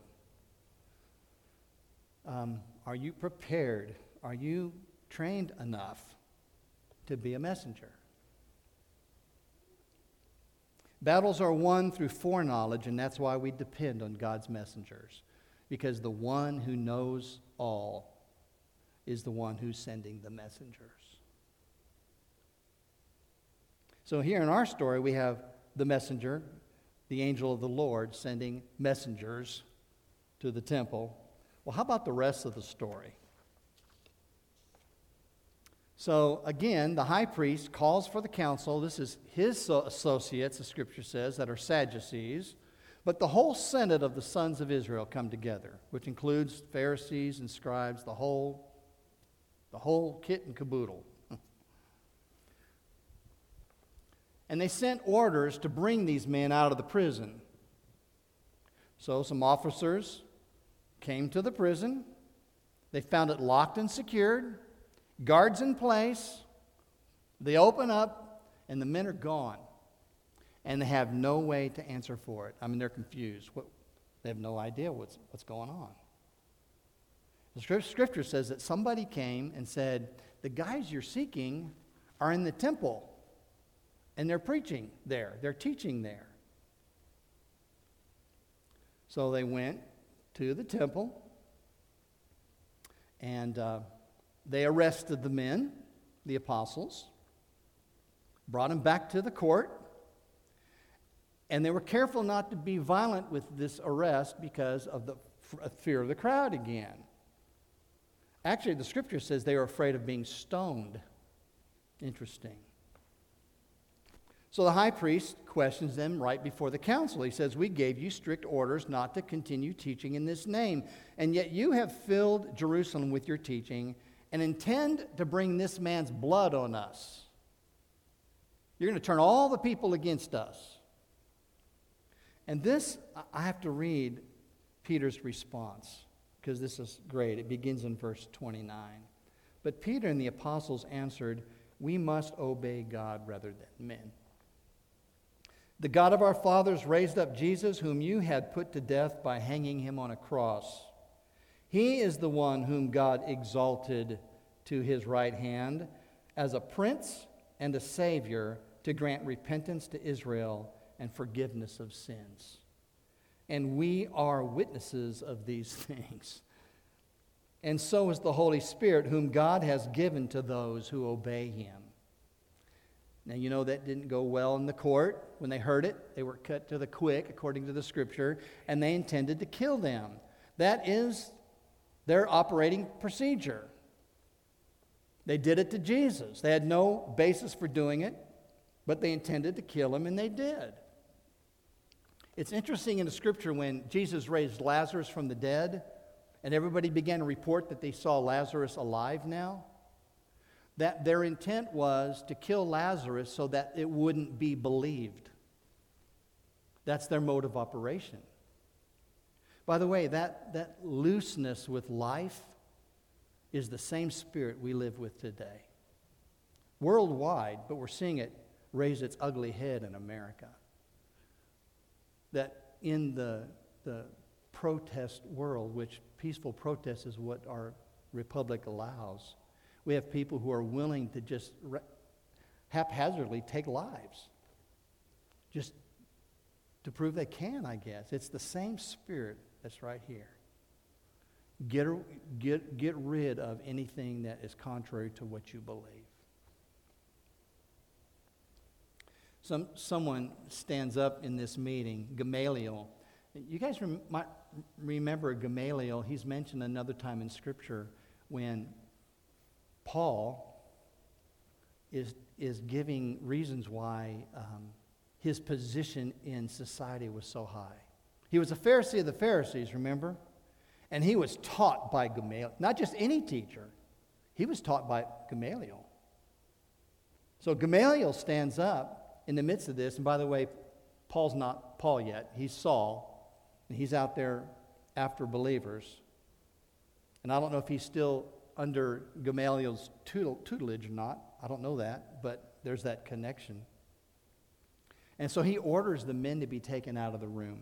Um, are you prepared? Are you trained enough to be a messenger? Battles are won through foreknowledge, and that's why we depend on God's messengers. Because the one who knows all is the one who's sending the messengers. So, here in our story, we have the messenger, the angel of the Lord sending messengers to the temple. Well, how about the rest of the story? So, again, the high priest calls for the council. This is his associates, the scripture says, that are Sadducees. But the whole Senate of the sons of Israel come together, which includes Pharisees and scribes, the whole, the whole kit and caboodle. *laughs* and they sent orders to bring these men out of the prison. So some officers came to the prison. They found it locked and secured, Guards in place. They open up, and the men are gone. And they have no way to answer for it. I mean, they're confused. What, they have no idea what's, what's going on. The scripture says that somebody came and said, The guys you're seeking are in the temple, and they're preaching there, they're teaching there. So they went to the temple and uh, they arrested the men, the apostles, brought them back to the court. And they were careful not to be violent with this arrest because of the uh, fear of the crowd again. Actually, the scripture says they were afraid of being stoned. Interesting. So the high priest questions them right before the council. He says, We gave you strict orders not to continue teaching in this name, and yet you have filled Jerusalem with your teaching and intend to bring this man's blood on us. You're going to turn all the people against us. And this, I have to read Peter's response because this is great. It begins in verse 29. But Peter and the apostles answered, We must obey God rather than men. The God of our fathers raised up Jesus, whom you had put to death by hanging him on a cross. He is the one whom God exalted to his right hand as a prince and a savior to grant repentance to Israel and forgiveness of sins. And we are witnesses of these *laughs* things. And so is the Holy Spirit, whom God has given to those who obey him. Now, you know that didn't go well in the court. When they heard it, they were cut to the quick, according to the scripture, and they intended to kill them. That is their operating procedure. They did it to Jesus. They had no basis for doing it, but they intended to kill him, and they did. It's interesting in the scripture when Jesus raised Lazarus from the dead, and everybody began to report that they saw Lazarus alive now that their intent was to kill Lazarus so that it wouldn't be believed. That's their mode of operation. By the way, that, that looseness with life is the same spirit we live with today. Worldwide, but we're seeing it raise its ugly head in America. That in the, the protest world, which peaceful protest is what our republic allows, we have people who are willing to just re- haphazardly take lives, just to prove they can, I guess. It's the same spirit that's right here. Get, get, get rid of anything that is contrary to what you believe. Some, someone stands up in this meeting, Gamaliel. You guys rem- might remember Gamaliel. He's mentioned another time in Scripture when Paul is, is giving reasons why um, his position in society was so high. He was a Pharisee of the Pharisees, remember? And he was taught by Gamaliel, not just any teacher, he was taught by Gamaliel. So Gamaliel stands up in the midst of this, and by the way, Paul's not Paul yet, he's Saul, and he's out there after believers. And I don't know if he's still under Gamaliel's tutelage or not. I don't know that, but there's that connection. And so he orders the men to be taken out of the room,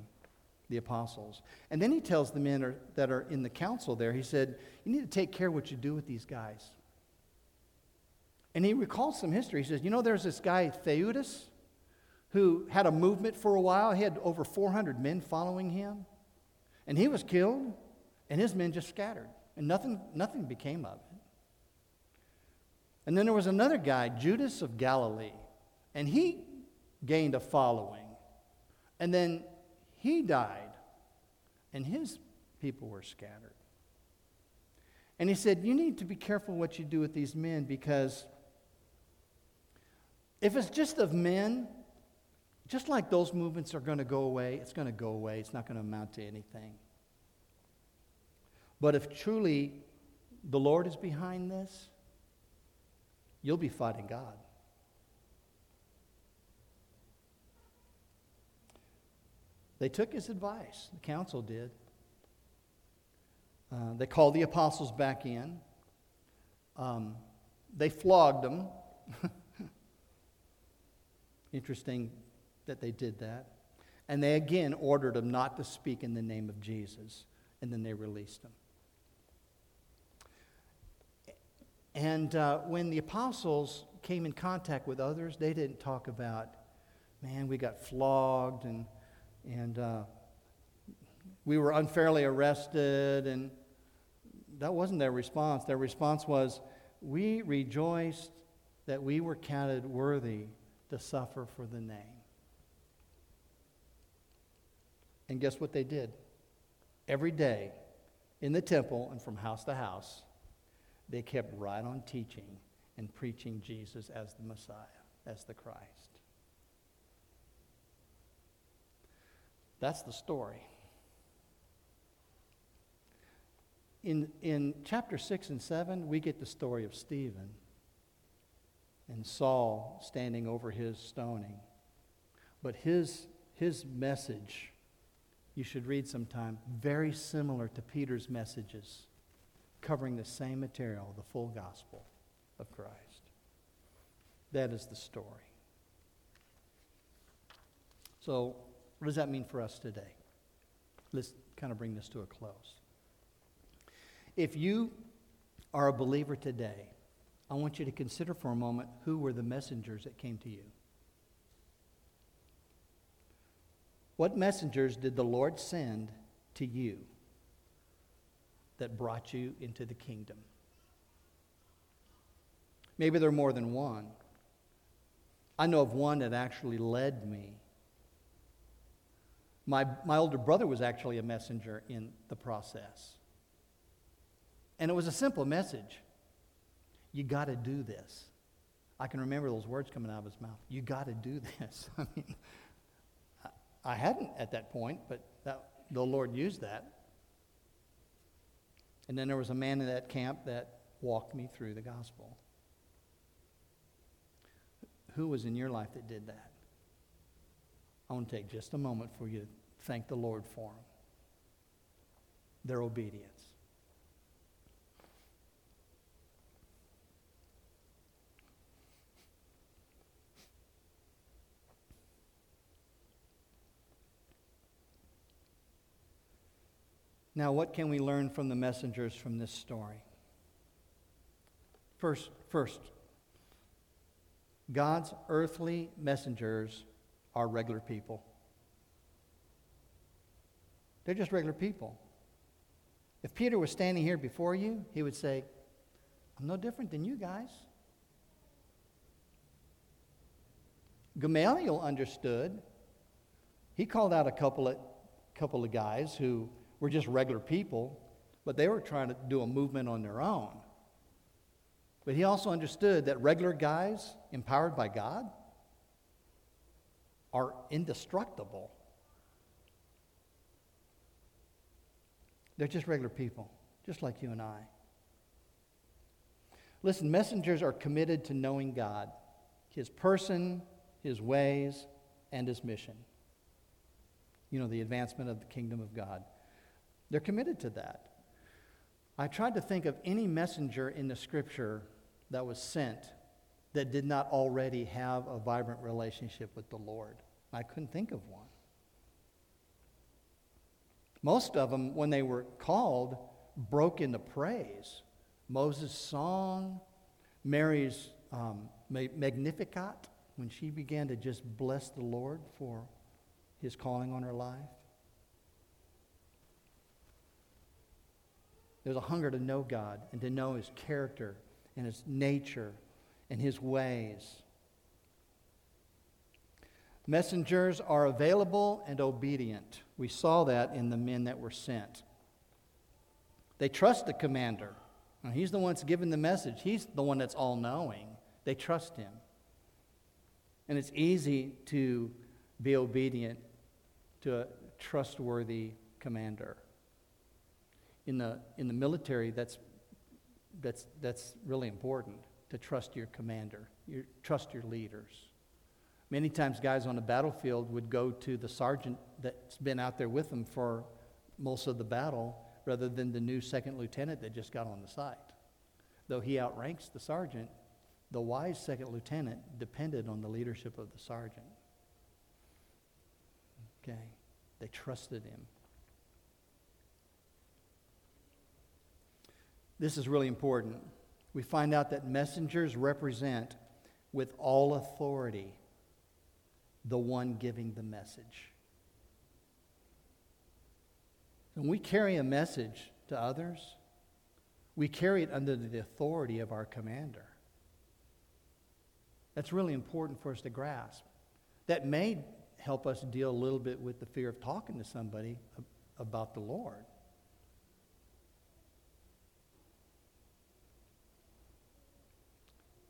the apostles. And then he tells the men are, that are in the council there, he said, You need to take care what you do with these guys. And he recalls some history. He says, You know, there's this guy, Theudas, who had a movement for a while. He had over 400 men following him. And he was killed, and his men just scattered and nothing, nothing became of it. And then there was another guy, Judas of Galilee, and he gained a following. And then he died, and his people were scattered. And he said, You need to be careful what you do with these men because if it's just of men, just like those movements are going to go away, it's going to go away. It's not going to amount to anything. But if truly the Lord is behind this, you'll be fighting God. They took his advice, the council did. Uh, they called the apostles back in. Um, they flogged them. *laughs* Interesting that they did that. And they again ordered them not to speak in the name of Jesus. And then they released them. And uh, when the apostles came in contact with others, they didn't talk about, man, we got flogged and, and uh, we were unfairly arrested. And that wasn't their response. Their response was, we rejoiced that we were counted worthy to suffer for the name. And guess what they did? Every day in the temple and from house to house, they kept right on teaching and preaching Jesus as the Messiah, as the Christ. That's the story. In, in chapter 6 and 7, we get the story of Stephen and Saul standing over his stoning. But his, his message, you should read sometime, very similar to Peter's messages covering the same material, the full gospel of Christ. That is the story. So, what does that mean for us today? Let's kind of bring this to a close. If you are a believer today, I want you to consider for a moment who were the messengers that came to you. What messengers did the Lord send to you? that brought you into the kingdom. Maybe there are more than one. I know of one that actually led me. My, my older brother was actually a messenger in the process. And it was a simple message. You got to do this. I can remember those words coming out of his mouth. You got to do this. *laughs* I mean, I hadn't at that point, but that, the Lord used that. And then there was a man in that camp that walked me through the gospel. Who was in your life that did that? I want to take just a moment for you to thank the Lord for them, their obedience. Now, what can we learn from the messengers from this story? First, first, God's earthly messengers are regular people. They're just regular people. If Peter was standing here before you, he would say, I'm no different than you guys. Gamaliel understood. He called out a couple of, couple of guys who were just regular people, but they were trying to do a movement on their own. But he also understood that regular guys, empowered by God, are indestructible. They're just regular people, just like you and I. Listen, messengers are committed to knowing God, His person, His ways, and His mission. You know, the advancement of the kingdom of God. They're committed to that. I tried to think of any messenger in the scripture that was sent that did not already have a vibrant relationship with the Lord. I couldn't think of one. Most of them, when they were called, broke into praise. Moses' song, Mary's um, Magnificat, when she began to just bless the Lord for his calling on her life. There's a hunger to know God and to know His character and His nature and His ways. Messengers are available and obedient. We saw that in the men that were sent. They trust the commander. Now, he's the one that's giving the message, he's the one that's all knowing. They trust him. And it's easy to be obedient to a trustworthy commander in the, in the military, that's, that's, that's really important to trust your commander, your, trust your leaders. Many times, guys on the battlefield would go to the sergeant that's been out there with them for most of the battle rather than the new second lieutenant that just got on the site. Though he outranks the sergeant, the wise second lieutenant depended on the leadership of the sergeant. Okay? They trusted him. This is really important. We find out that messengers represent, with all authority, the one giving the message. When we carry a message to others, we carry it under the authority of our commander. That's really important for us to grasp. That may help us deal a little bit with the fear of talking to somebody about the Lord.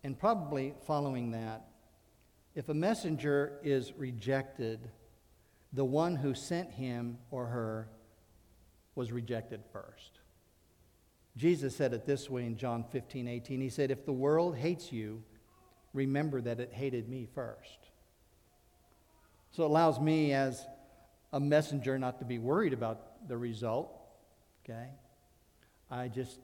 And probably following that, if a messenger is rejected, the one who sent him or her was rejected first. Jesus said it this way in John 15, 18. He said, If the world hates you, remember that it hated me first. So it allows me as a messenger not to be worried about the result. Okay? I just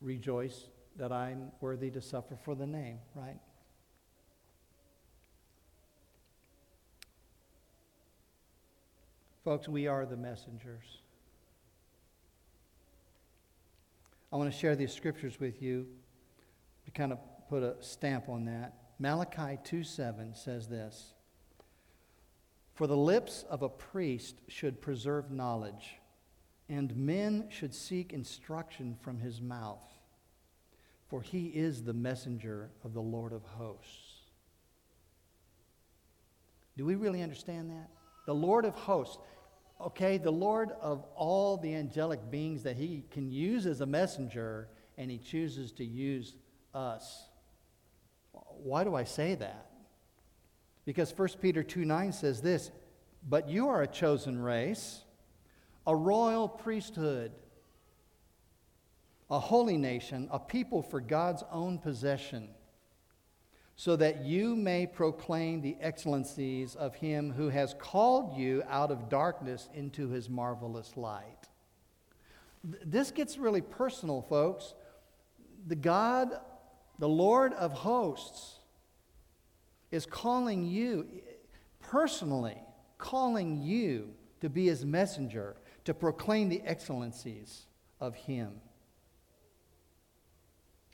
rejoice that I'm worthy to suffer for the name, right? Folks, we are the messengers. I want to share these scriptures with you to kind of put a stamp on that. Malachi 2:7 says this: For the lips of a priest should preserve knowledge, and men should seek instruction from his mouth, for he is the messenger of the Lord of hosts. Do we really understand that? The Lord of hosts okay, the Lord of all the angelic beings that he can use as a messenger, and he chooses to use us. Why do I say that? Because 1 Peter 2 9 says this, but you are a chosen race, a royal priesthood, a holy nation, a people for God's own possession so that you may proclaim the excellencies of him who has called you out of darkness into his marvelous light. This gets really personal, folks. The God, the Lord of hosts, is calling you, personally, calling you to be his messenger, to proclaim the excellencies of him.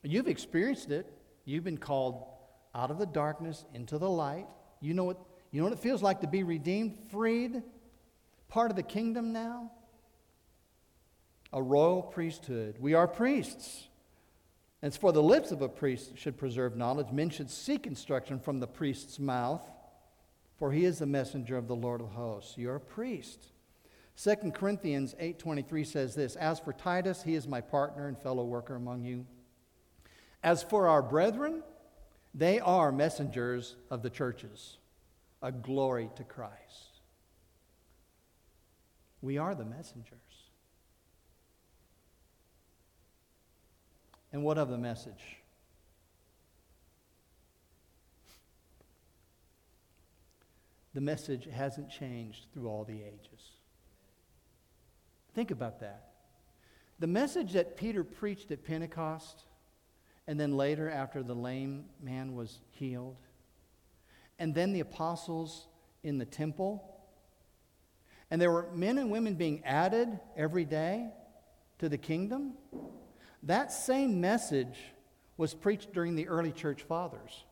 You've experienced it. You've been called out of the darkness into the light. You know what, you know what it feels like to be redeemed, freed, part of the kingdom now? A royal priesthood. We are priests. And it's for the lips of a priest should preserve knowledge. Men should seek instruction from the priest's mouth, for he is the messenger of the Lord of hosts. You're a priest. 2 Corinthians 8:23 says this, "As for Titus, he is my partner and fellow worker among you. As for our brethren, they are messengers of the churches, a glory to Christ. We are the messengers. And what of the message? The message hasn't changed through all the ages. Think about that. The message that Peter preached at Pentecost and then later, after the lame man was healed. And then the apostles in the temple. And there were men and women being added every day to the kingdom. That same message was preached during the early church fathers,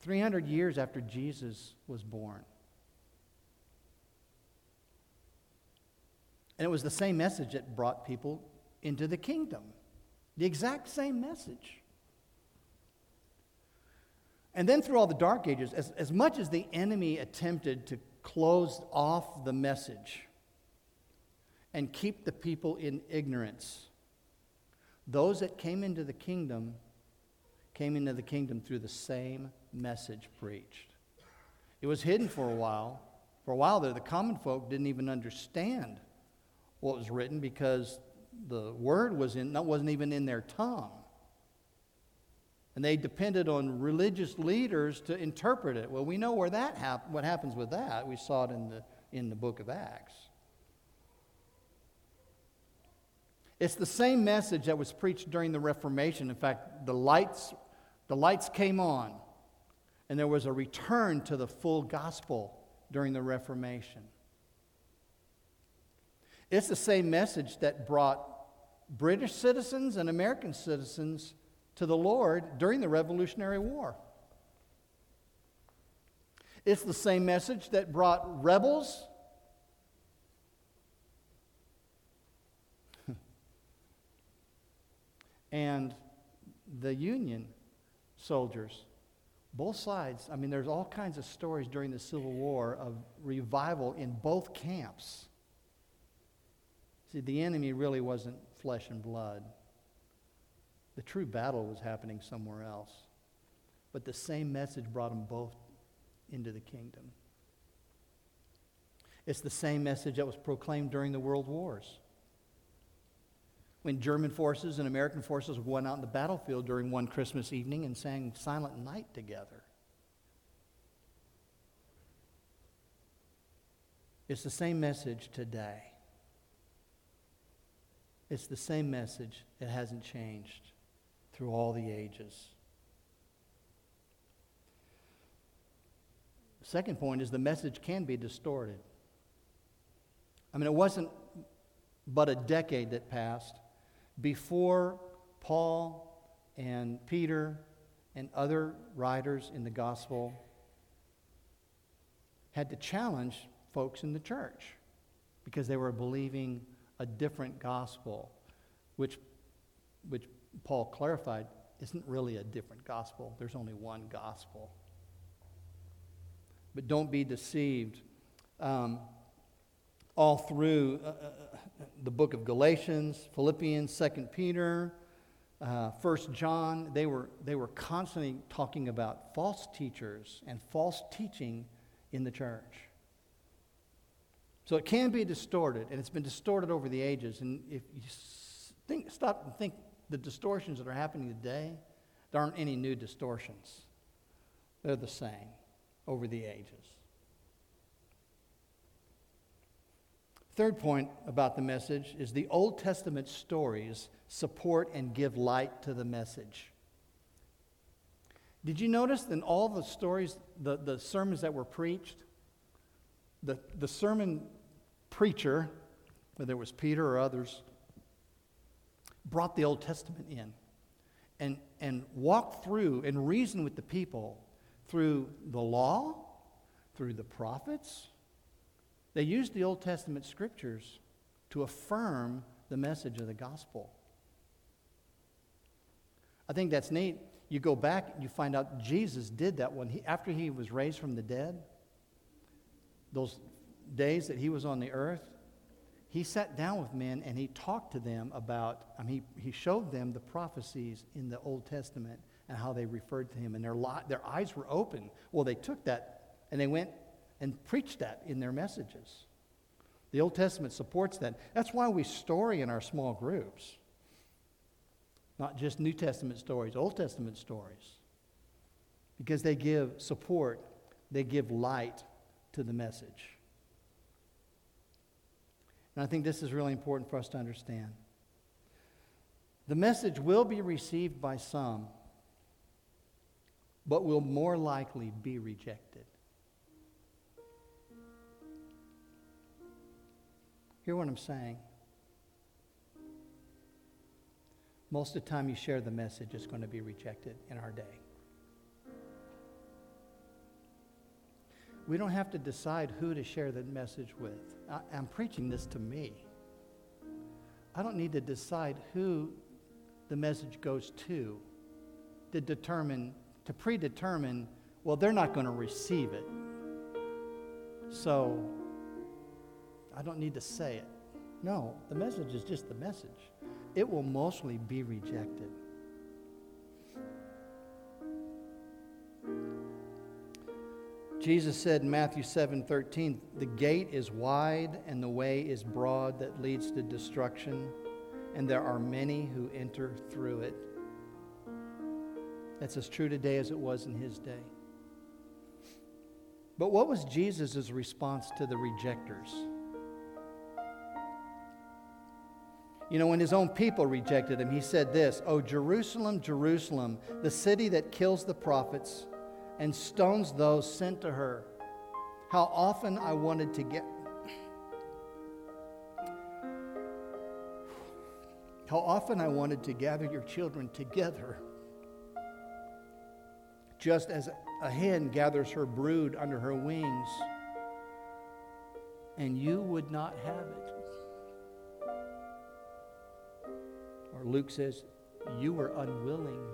300 years after Jesus was born. And it was the same message that brought people into the kingdom. The exact same message. And then through all the dark ages, as, as much as the enemy attempted to close off the message and keep the people in ignorance, those that came into the kingdom came into the kingdom through the same message preached. It was hidden for a while. For a while there, the common folk didn't even understand what was written because the word was in, wasn't even in their tongue. And they depended on religious leaders to interpret it. Well, we know where that hap- what happens with that. We saw it in the, in the book of Acts. It's the same message that was preached during the Reformation. In fact, the lights, the lights came on, and there was a return to the full gospel during the Reformation. It's the same message that brought British citizens and American citizens to the Lord during the Revolutionary War. It's the same message that brought rebels *laughs* and the Union soldiers. Both sides, I mean, there's all kinds of stories during the Civil War of revival in both camps. See, the enemy really wasn't flesh and blood. The true battle was happening somewhere else. But the same message brought them both into the kingdom. It's the same message that was proclaimed during the world wars. When German forces and American forces went out in the battlefield during one Christmas evening and sang Silent Night together. It's the same message today. It's the same message. It hasn't changed through all the ages. The second point is the message can be distorted. I mean, it wasn't but a decade that passed before Paul and Peter and other writers in the gospel had to challenge folks in the church because they were believing a different gospel, which, which Paul clarified isn't really a different gospel. There's only one gospel. But don't be deceived. Um, all through uh, uh, the book of Galatians, Philippians, Second Peter, uh, First John, they were, they were constantly talking about false teachers and false teaching in the church. So it can be distorted, and it's been distorted over the ages. And if you think, stop and think the distortions that are happening today, there aren't any new distortions. They're the same over the ages. Third point about the message is the Old Testament stories support and give light to the message. Did you notice in all the stories, the, the sermons that were preached, the, the sermon preacher, whether it was Peter or others, brought the Old Testament in and, and walked through and reasoned with the people through the law, through the prophets. They used the Old Testament scriptures to affirm the message of the gospel. I think that's neat. You go back and you find out Jesus did that when he, after he was raised from the dead, those days that he was on the earth, he sat down with men and he talked to them about, I mean, he, he showed them the prophecies in the Old Testament and how they referred to him, and their, li- their eyes were open. Well, they took that and they went and preached that in their messages. The Old Testament supports that. That's why we story in our small groups. Not just New Testament stories, Old Testament stories. Because they give support, they give light to the message. And I think this is really important for us to understand. The message will be received by some, but will more likely be rejected. Hear what I'm saying? Most of the time you share the message, it's going to be rejected in our day. We don't have to decide who to share the message with. I, am preaching this to me. I don't need to decide who the message goes to to determine, to predetermine, well, they're not going to receive it. So I don't need to say it. No, the message is just the message. It will mostly be rejected. Jesus said in Matthew 7 13, The gate is wide and the way is broad that leads to destruction, and there are many who enter through it. That's as true today as it was in his day. But what was Jesus' response to the rejectors? You know, when his own people rejected him, he said this Oh, Jerusalem, Jerusalem, the city that kills the prophets and stones those sent to her. How often I wanted to get. How often I wanted to gather your children together, just as a hen gathers her brood under her wings, and you would not have it. Or Luke says, You were unwilling.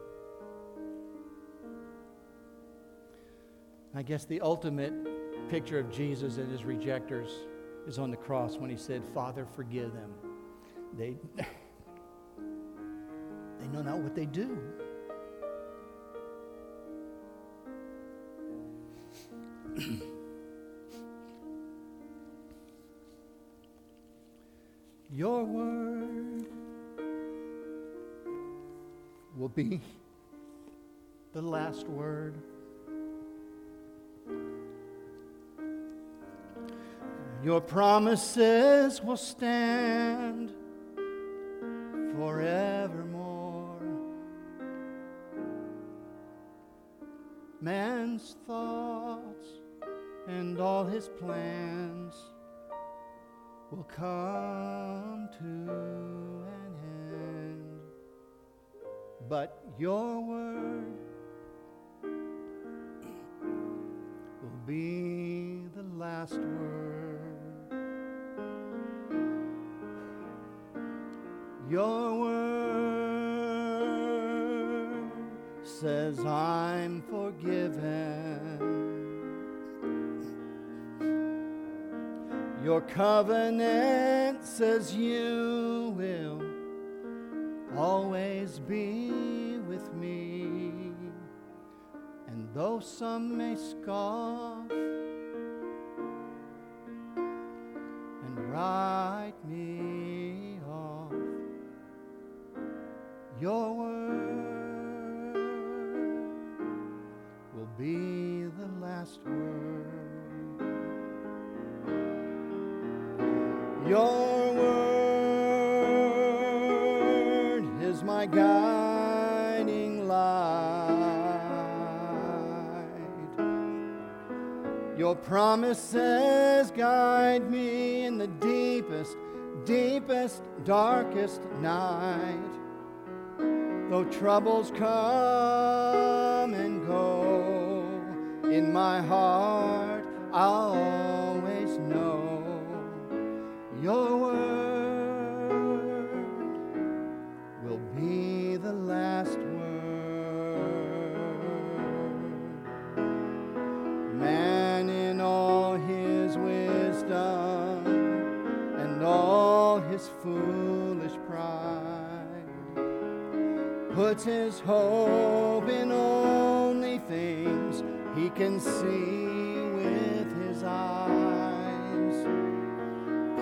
I guess the ultimate picture of Jesus and his rejectors is on the cross when he said, Father, forgive them. They, *laughs* they know not what they do. *clears throat* Your word will be the last word. Your promises will stand forevermore. Man's thoughts and all his plans will come to an end. But your word will be the last word. Your word says, I'm forgiven. Your covenant says you will always be with me. And though some may scoff darkest night. Though troubles come and go, in my heart I'll can see with his eyes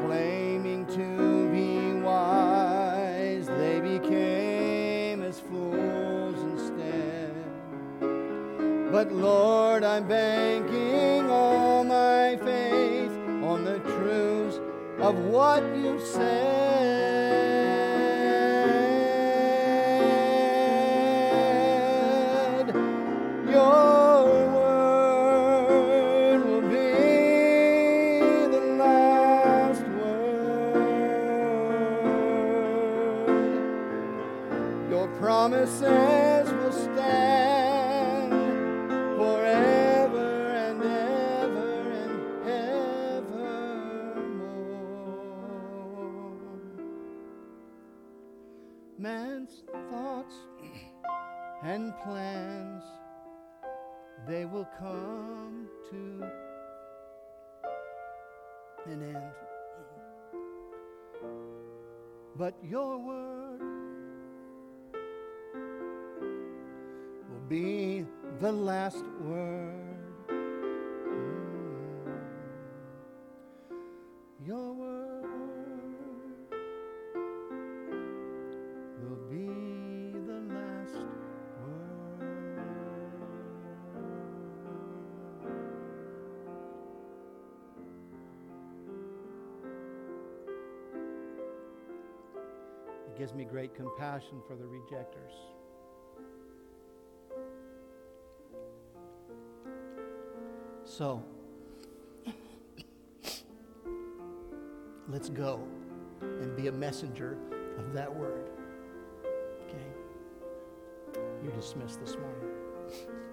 claiming to be wise, they became as fools instead. But Lord, I'm banking all my faith on the truths of what you said. Your word will be the last compassion for the rejectors. So, let's go and be a messenger of that word. Okay? You're dismissed this morning.